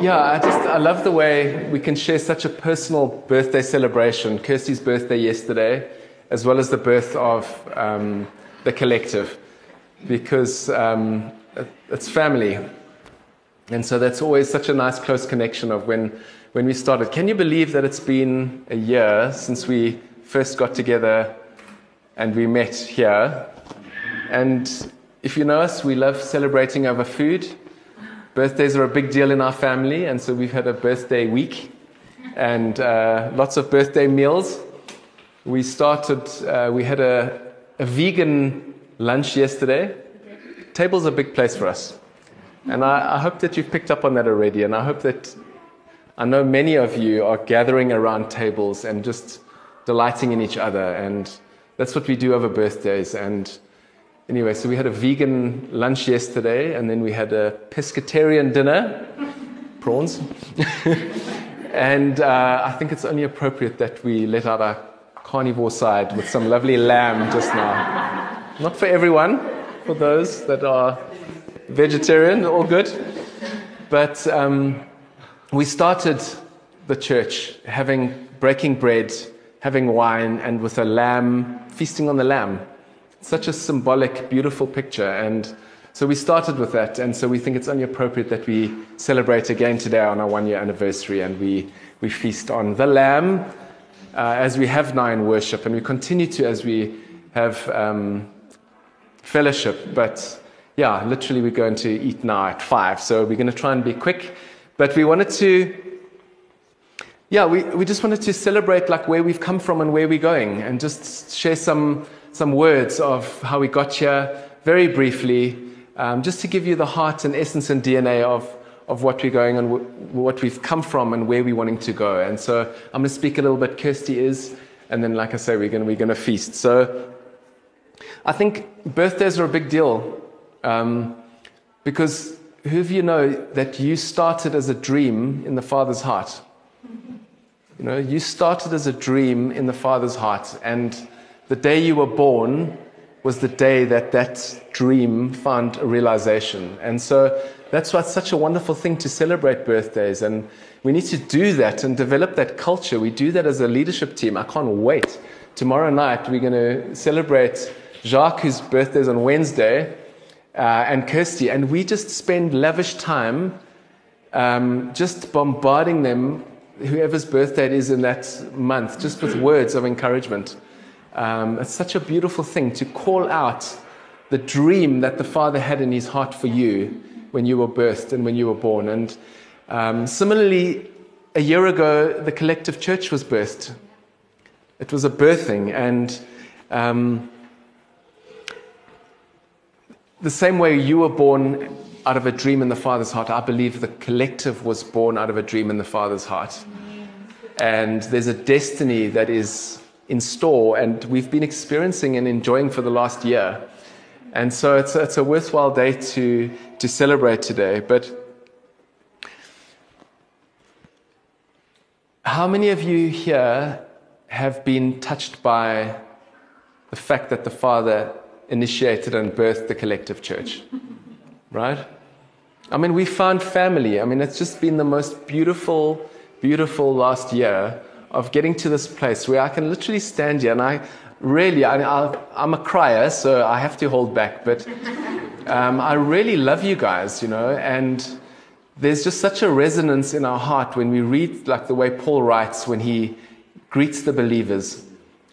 yeah, I just I love the way we can share such a personal birthday celebration. Kirsty's birthday yesterday, as well as the birth of um, the collective, because um, it's family. And so that's always such a nice close connection of when, when we started. Can you believe that it's been a year since we first got together and we met here? And if you know us, we love celebrating over food. Birthdays are a big deal in our family, and so we've had a birthday week and uh, lots of birthday meals. We started, uh, we had a, a vegan lunch yesterday. Table's a big place for us. And I, I, hope that you've picked up on that already. And I hope that I know many of you are gathering around tables and just delighting in each other. And that's what we do over birthdays. And anyway, so we had a vegan lunch yesterday, and then we had a pescatarian dinner, prawns. and uh, I think it's only appropriate that we let out our carnivore side with some lovely lamb just now. Not for everyone, for those that are vegetarian, all good. But um, we started the church having breaking bread, having wine, and with a lamb, feasting on the lamb. Such a symbolic, beautiful picture. And so we started with that. And so we think it's only appropriate that we celebrate again today on our one year anniversary and we, we feast on the lamb uh, as we have now in worship. And we continue to as we have um, fellowship. But yeah, literally we're going to eat now at five. So we're going to try and be quick. But we wanted to, yeah, we, we just wanted to celebrate like where we've come from and where we're going and just share some, some words of how we got here very briefly, um, just to give you the heart and essence and DNA of, of what we're going and w- what we've come from and where we're wanting to go. And so I'm going to speak a little bit. Kirsty is, and then, like I say, we're going to, we're to feast. So I think birthdays are a big deal um, because who of you know that you started as a dream in the Father's heart? You know, you started as a dream in the Father's heart, and the day you were born was the day that that dream found a realization. And so that's why it's such a wonderful thing to celebrate birthdays. And we need to do that and develop that culture. We do that as a leadership team. I can't wait. Tomorrow night, we're going to celebrate Jacques, whose birthday is on Wednesday uh, and Kirsty, and we just spend lavish time um, just bombarding them, whoever's birthday it is in that month, just with words of encouragement. Um, it's such a beautiful thing to call out the dream that the Father had in his heart for you when you were birthed and when you were born. And um, similarly, a year ago, the collective church was birthed. It was a birthing, and um, the same way you were born out of a dream in the Father's heart, I believe the collective was born out of a dream in the Father's heart. And there's a destiny that is in store, and we've been experiencing and enjoying for the last year. And so it's, it's a worthwhile day to, to celebrate today. But how many of you here have been touched by the fact that the Father initiated and birthed the collective church. Right? I mean, we found family. I mean, it's just been the most beautiful, beautiful last year of getting to this place where I can literally stand here and I really, I, am a crier, so I have to hold back, but um, I really love you guys, you know, and there's just such a resonance in our heart when we read, like the way Paul writes when he greets the believers.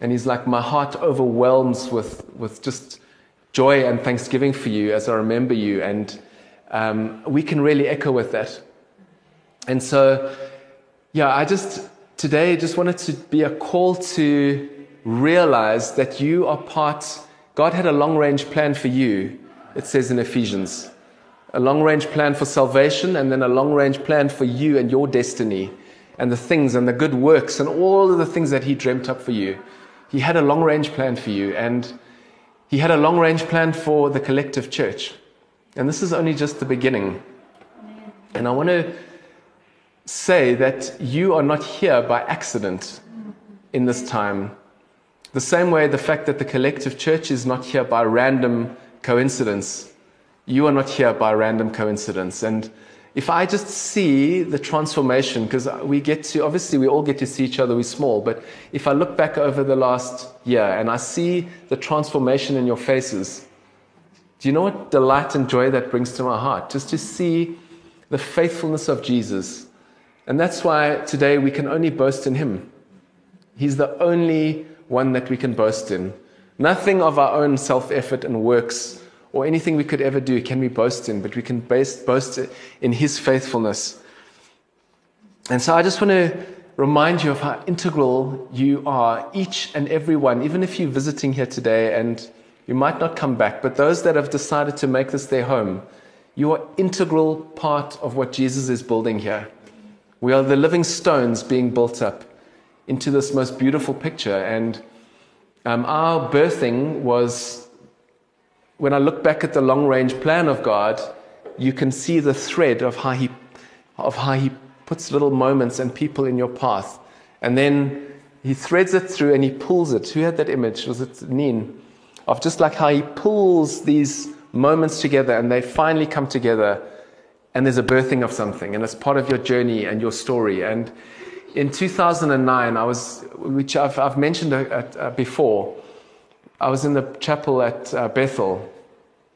And he's like, My heart overwhelms with, with just joy and thanksgiving for you as I remember you. And um, we can really echo with that. And so, yeah, I just today I just wanted to be a call to realize that you are part, God had a long range plan for you, it says in Ephesians. a long range plan for salvation, and then a long range plan for you and your destiny, and the things and the good works and all of the things that He dreamt up for you. He had a long range plan for you, and He had a long range plan for the collective church. And this is only just the beginning. And I want to say that you are not here by accident in this time. The same way, the fact that the collective church is not here by random coincidence. You are not here by random coincidence. And if I just see the transformation, because we get to, obviously, we all get to see each other, we're small, but if I look back over the last year and I see the transformation in your faces, do you know what delight and joy that brings to my heart? Just to see the faithfulness of Jesus. And that's why today we can only boast in Him. He's the only one that we can boast in. Nothing of our own self effort and works or anything we could ever do can we boast in, but we can boast in His faithfulness. And so I just want to remind you of how integral you are, each and every one, even if you're visiting here today and you might not come back, but those that have decided to make this their home, you are integral part of what Jesus is building here. We are the living stones being built up into this most beautiful picture. And um, our birthing was, when I look back at the long range plan of God, you can see the thread of how He, of how he puts little moments and people in your path. And then He threads it through and He pulls it. Who had that image? Was it Neen? Of just like how He pulls these moments together and they finally come together and there's a birthing of something and it's part of your journey and your story. And in 2009, I was, which I've, I've mentioned at, uh, before, I was in the chapel at uh, Bethel,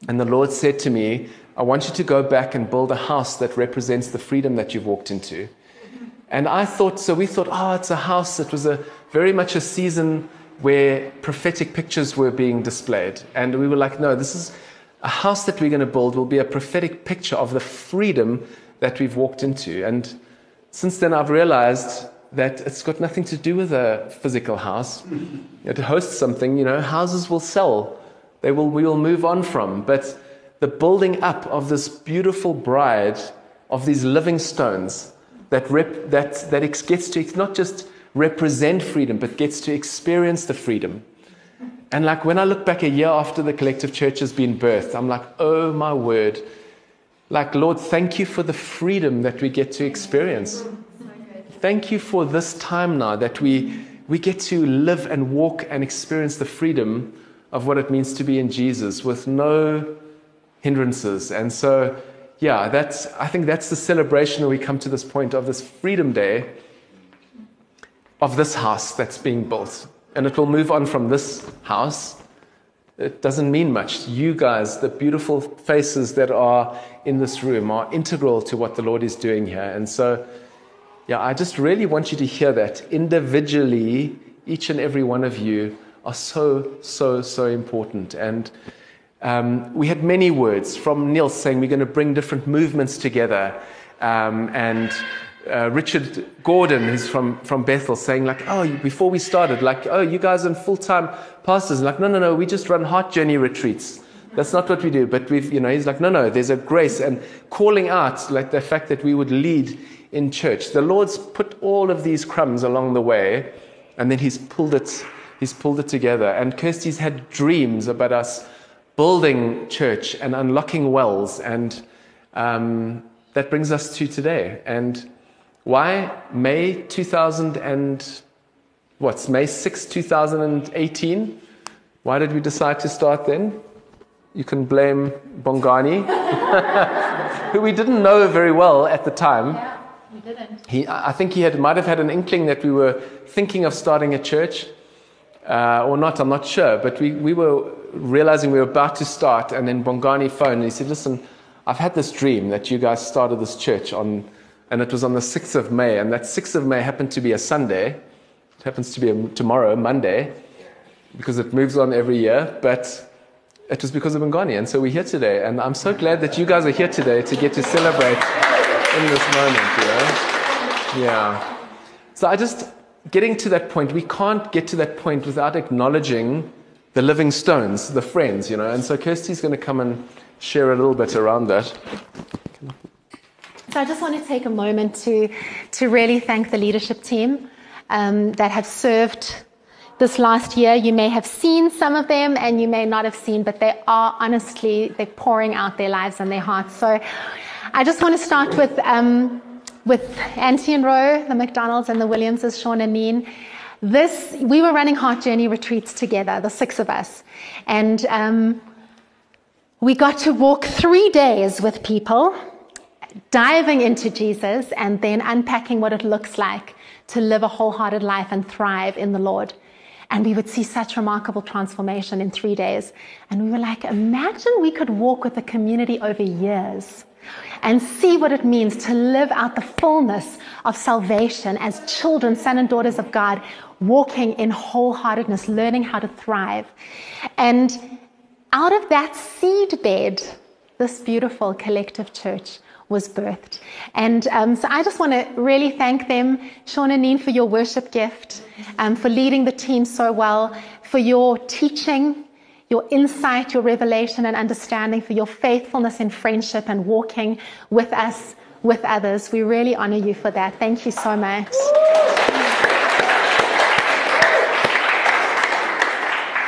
and the Lord said to me, I want you to go back and build a house that represents the freedom that you've walked into. And I thought, so we thought, oh, it's a house. It was a very much a season where prophetic pictures were being displayed. And we were like, no, this is a house that we're going to build will be a prophetic picture of the freedom that we've walked into. And since then, I've realized that it's got nothing to do with a physical house. It hosts something, you know, houses will sell. They will, we will move on from. But the building up of this beautiful bride, of these living stones, that, rep, that, that gets to not just represent freedom, but gets to experience the freedom. And like when I look back a year after the collective church has been birthed, I'm like, oh my word. Like, Lord, thank you for the freedom that we get to experience. Thank you for this time now that we, we get to live and walk and experience the freedom of what it means to be in Jesus with no hindrances. And so, yeah, that's, I think that's the celebration that we come to this point of this Freedom Day of this house that's being built and it will move on from this house. It doesn't mean much. You guys, the beautiful faces that are in this room, are integral to what the Lord is doing here. And so, yeah, I just really want you to hear that. Individually, each and every one of you are so, so, so important. And um, we had many words from Neil saying we're going to bring different movements together. Um, and uh, Richard Gordon, who's from, from Bethel, saying like, oh, before we started, like, oh, you guys are full-time pastors. And like, no, no, no, we just run heart journey retreats. That's not what we do. But we've, you know, he's like, no, no, there's a grace and calling out like the fact that we would lead in church. The Lord's put all of these crumbs along the way, and then He's pulled it, He's pulled it together. And Kirsty's had dreams about us building church and unlocking wells, and um, that brings us to today. And why May 2000 and what's May 6, 2018? Why did we decide to start then? You can blame Bongani, who we didn't know very well at the time. Yeah, we didn't. He, I think he had, might have had an inkling that we were thinking of starting a church, uh, or not, I'm not sure. But we, we were realizing we were about to start, and then Bongani phoned and he said, Listen, I've had this dream that you guys started this church on and it was on the 6th of May, and that 6th of May happened to be a Sunday. It happens to be a, tomorrow, Monday, because it moves on every year, but it was because of Bongani, and so we're here today. And I'm so glad that you guys are here today to get to celebrate in this moment, you know? Yeah. So I just, getting to that point, we can't get to that point without acknowledging the living stones, the friends, you know. And so Kirsty's going to come and share a little bit around that. So I just want to take a moment to, to really thank the leadership team um, that have served this last year. You may have seen some of them and you may not have seen, but they are honestly, they're pouring out their lives and their hearts. So I just want to start with, um, with Auntie and Roe, the McDonalds and the Williamses, Sean and Neen. This, we were running Heart Journey retreats together, the six of us. And um, we got to walk three days with people diving into Jesus and then unpacking what it looks like to live a wholehearted life and thrive in the Lord. And we would see such remarkable transformation in three days. And we were like, imagine we could walk with the community over years and see what it means to live out the fullness of salvation as children, sons and daughters of God, walking in wholeheartedness, learning how to thrive. And out of that seed bed, this beautiful collective church was birthed. And um, so I just want to really thank them, Sean and Neen, for your worship gift, um, for leading the team so well, for your teaching, your insight, your revelation and understanding, for your faithfulness in friendship and walking with us, with others. We really honor you for that. Thank you so much.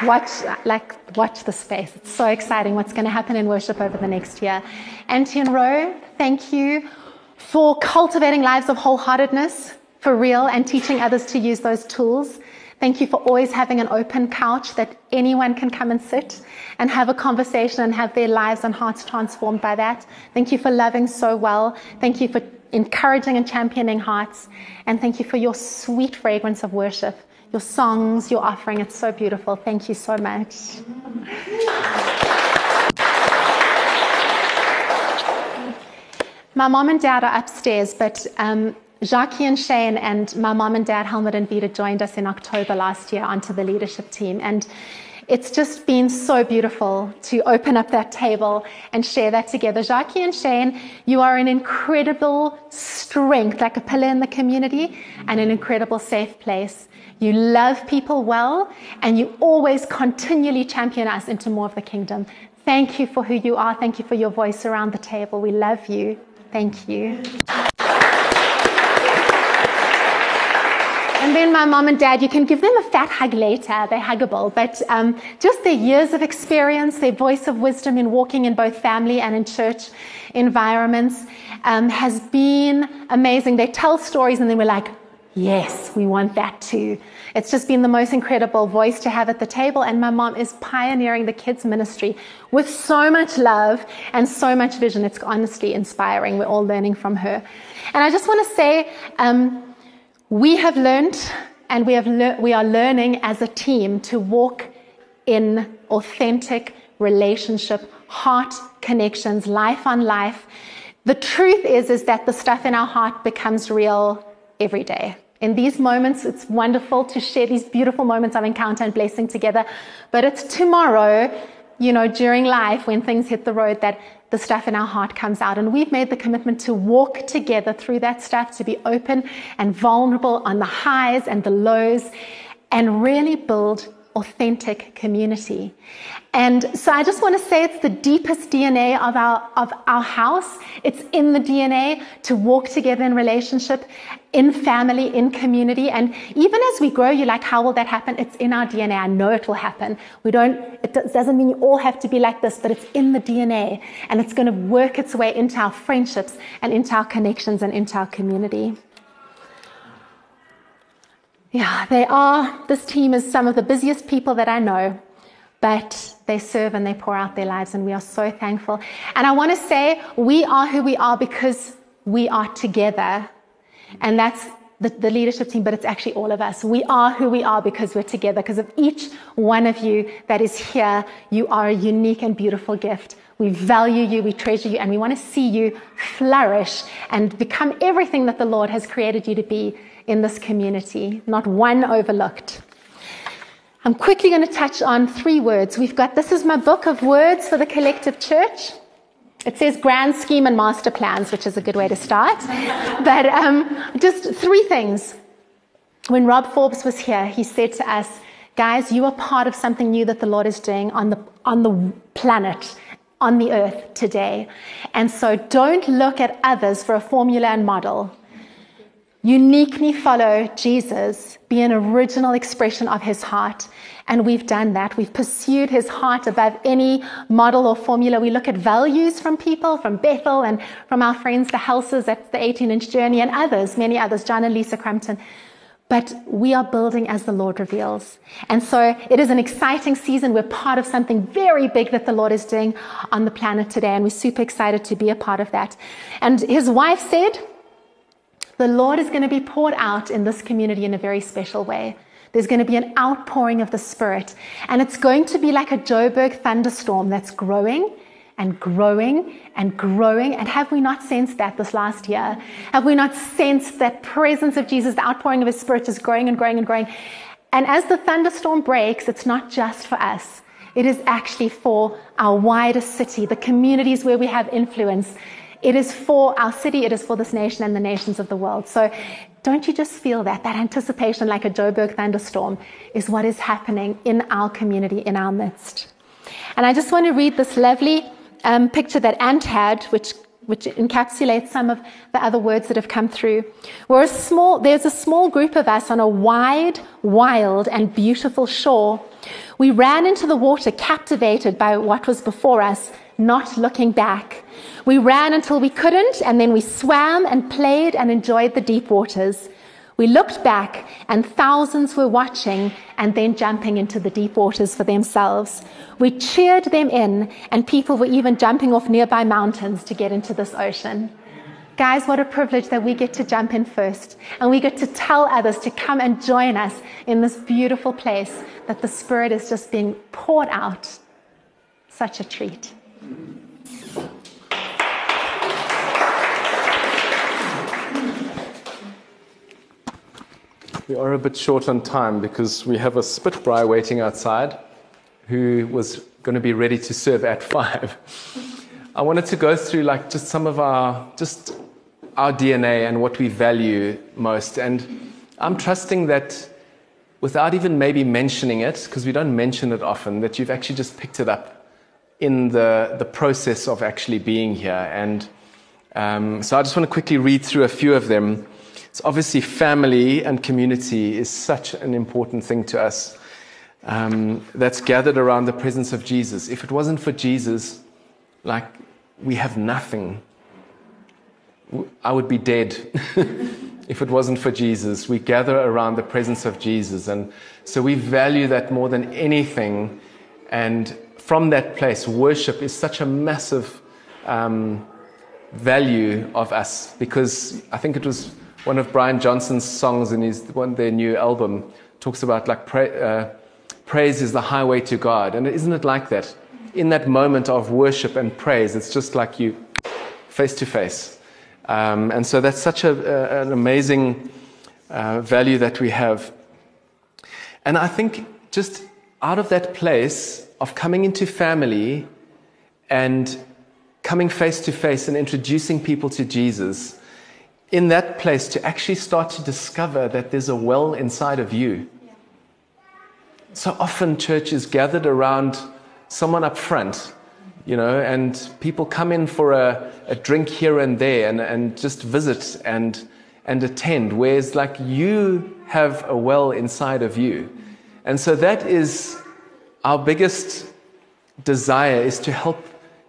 Watch like watch the space. It's so exciting what's going to happen in worship over the next year. Auntie and Roe, thank you for cultivating lives of wholeheartedness for real and teaching others to use those tools. Thank you for always having an open couch that anyone can come and sit and have a conversation and have their lives and hearts transformed by that. Thank you for loving so well. Thank you for encouraging and championing hearts and thank you for your sweet fragrance of worship your songs, your offering. It's so beautiful. Thank you so much. My mom and dad are upstairs, but um, Jackie and Shane and my mom and dad, Helmut and Vita, joined us in October last year onto the leadership team. And it's just been so beautiful to open up that table and share that together. Jackie and Shane, you are an incredible strength, like a pillar in the community, and an incredible safe place. You love people well, and you always continually champion us into more of the kingdom. Thank you for who you are. Thank you for your voice around the table. We love you. Thank you. And then my mom and dad, you can give them a fat hug later. They're huggable. But um, just their years of experience, their voice of wisdom in walking in both family and in church environments um, has been amazing. They tell stories and then we're like, Yes, we want that too. It's just been the most incredible voice to have at the table. And my mom is pioneering the kids' ministry with so much love and so much vision. It's honestly inspiring. We're all learning from her. And I just want to say, um, we have learned and we, have le- we are learning as a team to walk in authentic relationship, heart connections, life on life. The truth is, is that the stuff in our heart becomes real every day. In these moments, it's wonderful to share these beautiful moments of encounter and blessing together. But it's tomorrow, you know, during life when things hit the road that the stuff in our heart comes out. And we've made the commitment to walk together through that stuff, to be open and vulnerable on the highs and the lows, and really build authentic community. And so I just want to say it's the deepest DNA of our, of our house. It's in the DNA to walk together in relationship, in family, in community. And even as we grow, you're like, how will that happen? It's in our DNA. I know it will happen. We don't, it doesn't mean you all have to be like this, but it's in the DNA and it's going to work its way into our friendships and into our connections and into our community. Yeah, they are, this team is some of the busiest people that I know, but they serve and they pour out their lives, and we are so thankful. And I want to say, we are who we are because we are together. And that's the, the, leadership team, but it's actually all of us. We are who we are because we're together, because of each one of you that is here. You are a unique and beautiful gift. We value you, we treasure you, and we want to see you flourish and become everything that the Lord has created you to be in this community, not one overlooked. I'm quickly going to touch on three words. We've got this is my book of words for the collective church. It says grand scheme and master plans, which is a good way to start. but um, just three things. When Rob Forbes was here, he said to us, guys, you are part of something new that the Lord is doing on the, on the planet on the earth today. And so don't look at others for a formula and model. Uniquely follow Jesus, be an original expression of his heart. And we've done that. We've pursued his heart above any model or formula. We look at values from people, from Bethel and from our friends, the Houses at the 18 inch journey and others, many others, John and Lisa Crampton. But we are building as the Lord reveals. And so it is an exciting season. We're part of something very big that the Lord is doing on the planet today. And we're super excited to be a part of that. And his wife said, the Lord is going to be poured out in this community in a very special way. There's going to be an outpouring of the Spirit. And it's going to be like a Joburg thunderstorm that's growing and growing and growing. And have we not sensed that this last year? Have we not sensed that presence of Jesus, the outpouring of His Spirit is growing and growing and growing? And as the thunderstorm breaks, it's not just for us. It is actually for our wider city, the communities where we have influence. It is for our city, it is for this nation and the nations of the world. So don't you just feel that? That anticipation, like a Joburg thunderstorm, is what is happening in our community, in our midst. And I just want to read this lovely um, picture that Ant had, which which encapsulates some of the other words that have come through. We're a small, there's a small group of us on a wide, wild, and beautiful shore. We ran into the water, captivated by what was before us, not looking back. We ran until we couldn't, and then we swam and played and enjoyed the deep waters. We looked back, and thousands were watching and then jumping into the deep waters for themselves. We cheered them in, and people were even jumping off nearby mountains to get into this ocean. Guys, what a privilege that we get to jump in first and we get to tell others to come and join us in this beautiful place that the Spirit is just being poured out. Such a treat. We are a bit short on time because we have a Spitbraai waiting outside who was going to be ready to serve at five. I wanted to go through like just some of our just our DNA and what we value most. And I'm trusting that without even maybe mentioning it, because we don't mention it often, that you've actually just picked it up in the, the process of actually being here. And um, so I just want to quickly read through a few of them. It's obviously family and community is such an important thing to us. Um, that's gathered around the presence of Jesus. If it wasn't for Jesus, like we have nothing. I would be dead if it wasn't for Jesus. We gather around the presence of Jesus. And so we value that more than anything. And from that place, worship is such a massive um, value of us because I think it was one of Brian Johnson's songs in his one their new album talks about like pra- uh, praise is the highway to God, and isn't it like that? In that moment of worship and praise, it's just like you face to face, um, and so that's such a, an amazing uh, value that we have. And I think just out of that place of coming into family and coming face to face and introducing people to Jesus, in that place to actually start to discover that there's a well inside of you. So often, church is gathered around someone up front, you know, and people come in for a, a drink here and there and, and just visit and, and attend, whereas, like, you have a well inside of you. And so, that is our biggest desire is to help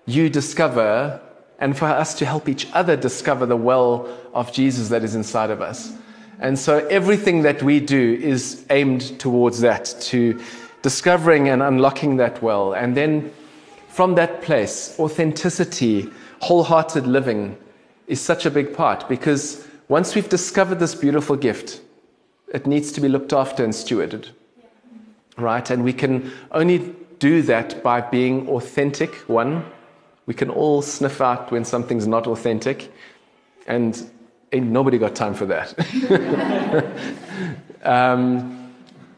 you discover and for us to help each other discover the well of Jesus that is inside of us. And so everything that we do is aimed towards that, to discovering and unlocking that well. And then from that place, authenticity, wholehearted living is such a big part because once we've discovered this beautiful gift, it needs to be looked after and stewarded. Right? And we can only do that by being authentic, one, we can all sniff out when something's not authentic, and ain't nobody got time for that. um,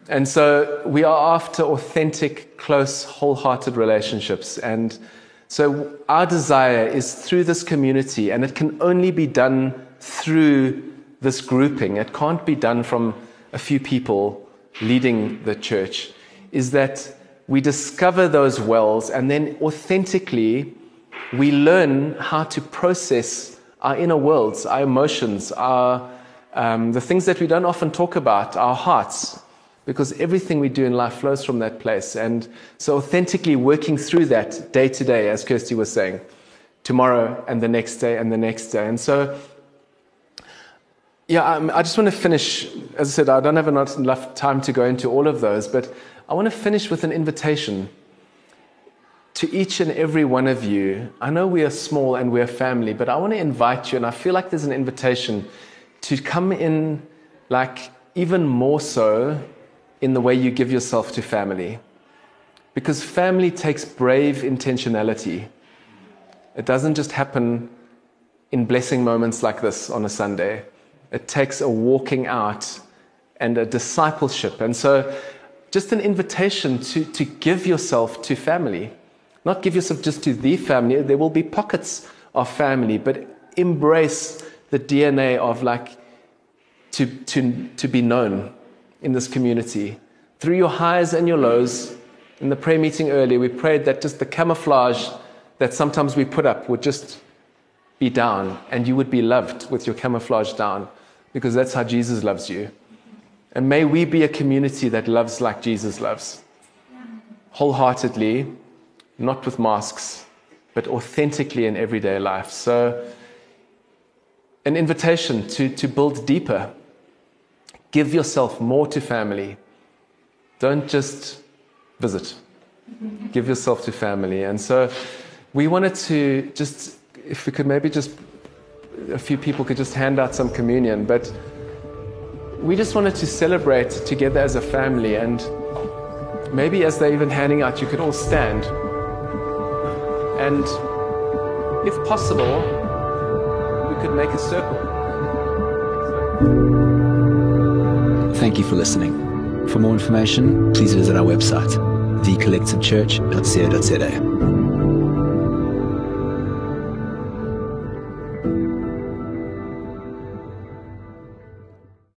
and so we are after authentic, close, wholehearted relationships. And so our desire is through this community, and it can only be done through this grouping. It can't be done from a few people leading the church. Is that we discover those wells and then authentically we learn how to process our inner worlds, our emotions, our, um, the things that we don't often talk about, our hearts, because everything we do in life flows from that place. And so, authentically working through that day to day, as Kirsty was saying, tomorrow and the next day and the next day. And so, yeah, um, I just want to finish. As I said, I don't have enough time to go into all of those, but I want to finish with an invitation to each and every one of you. I know we are small and we're family, but I want to invite you, and I feel like there's an invitation to come in, like even more so in the way you give yourself to family. Because family takes brave intentionality. It doesn't just happen in blessing moments like this on a Sunday. It takes a walking out and a discipleship. And so, just an invitation to, to give yourself to family. Not give yourself just to the family, there will be pockets of family, but embrace the DNA of like to, to, to be known in this community. Through your highs and your lows, in the prayer meeting earlier, we prayed that just the camouflage that sometimes we put up would just be down and you would be loved with your camouflage down because that's how Jesus loves you. And may we be a community that loves like Jesus loves, wholeheartedly, not with masks, but authentically in everyday life. So, an invitation to, to build deeper. Give yourself more to family. Don't just visit. Give yourself to family. And so, we wanted to just, if we could maybe just, a few people could just hand out some communion, but we just wanted to celebrate together as a family. And maybe as they're even handing out, you could all stand. And if possible, we could make a circle. Thank you for listening. For more information, please visit our website, thecollectivechurch.co.za.